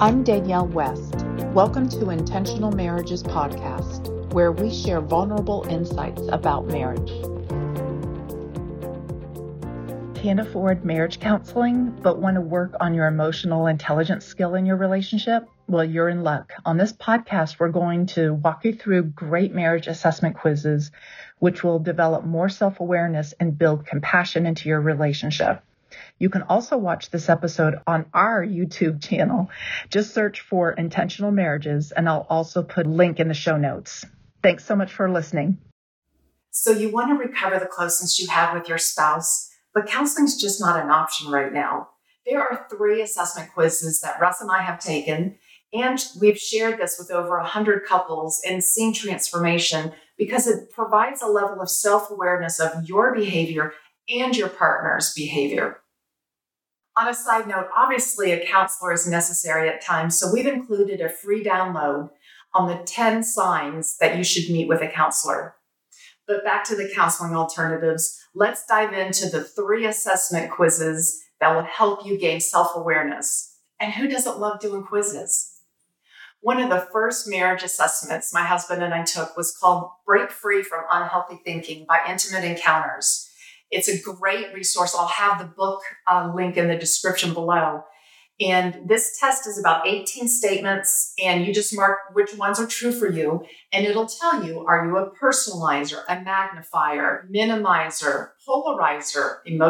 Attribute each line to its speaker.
Speaker 1: I'm Danielle West. Welcome to Intentional Marriages Podcast, where we share vulnerable insights about marriage. Can't afford marriage counseling, but want to work on your emotional intelligence skill in your relationship? Well, you're in luck. On this podcast, we're going to walk you through great marriage assessment quizzes, which will develop more self awareness and build compassion into your relationship. You can also watch this episode on our YouTube channel. Just search for Intentional Marriages, and I'll also put a link in the show notes. Thanks so much for listening.
Speaker 2: So, you want to recover the closeness you have with your spouse but counseling's just not an option right now. There are three assessment quizzes that Russ and I have taken, and we've shared this with over 100 couples and seen transformation because it provides a level of self awareness of your behavior and your partner's behavior. On a side note, obviously a counselor is necessary at times, so we've included a free download on the 10 signs that you should meet with a counselor. But back to the counseling alternatives let's dive into the three assessment quizzes that will help you gain self awareness. And who doesn't love doing quizzes? One of the first marriage assessments my husband and I took was called Break Free from Unhealthy Thinking by Intimate Encounters. It's a great resource. I'll have the book uh, link in the description below. And this test is about 18 statements, and you just mark which ones are true for you. And it'll tell you are you a personalizer, a magnifier, minimizer, polarizer, emotional?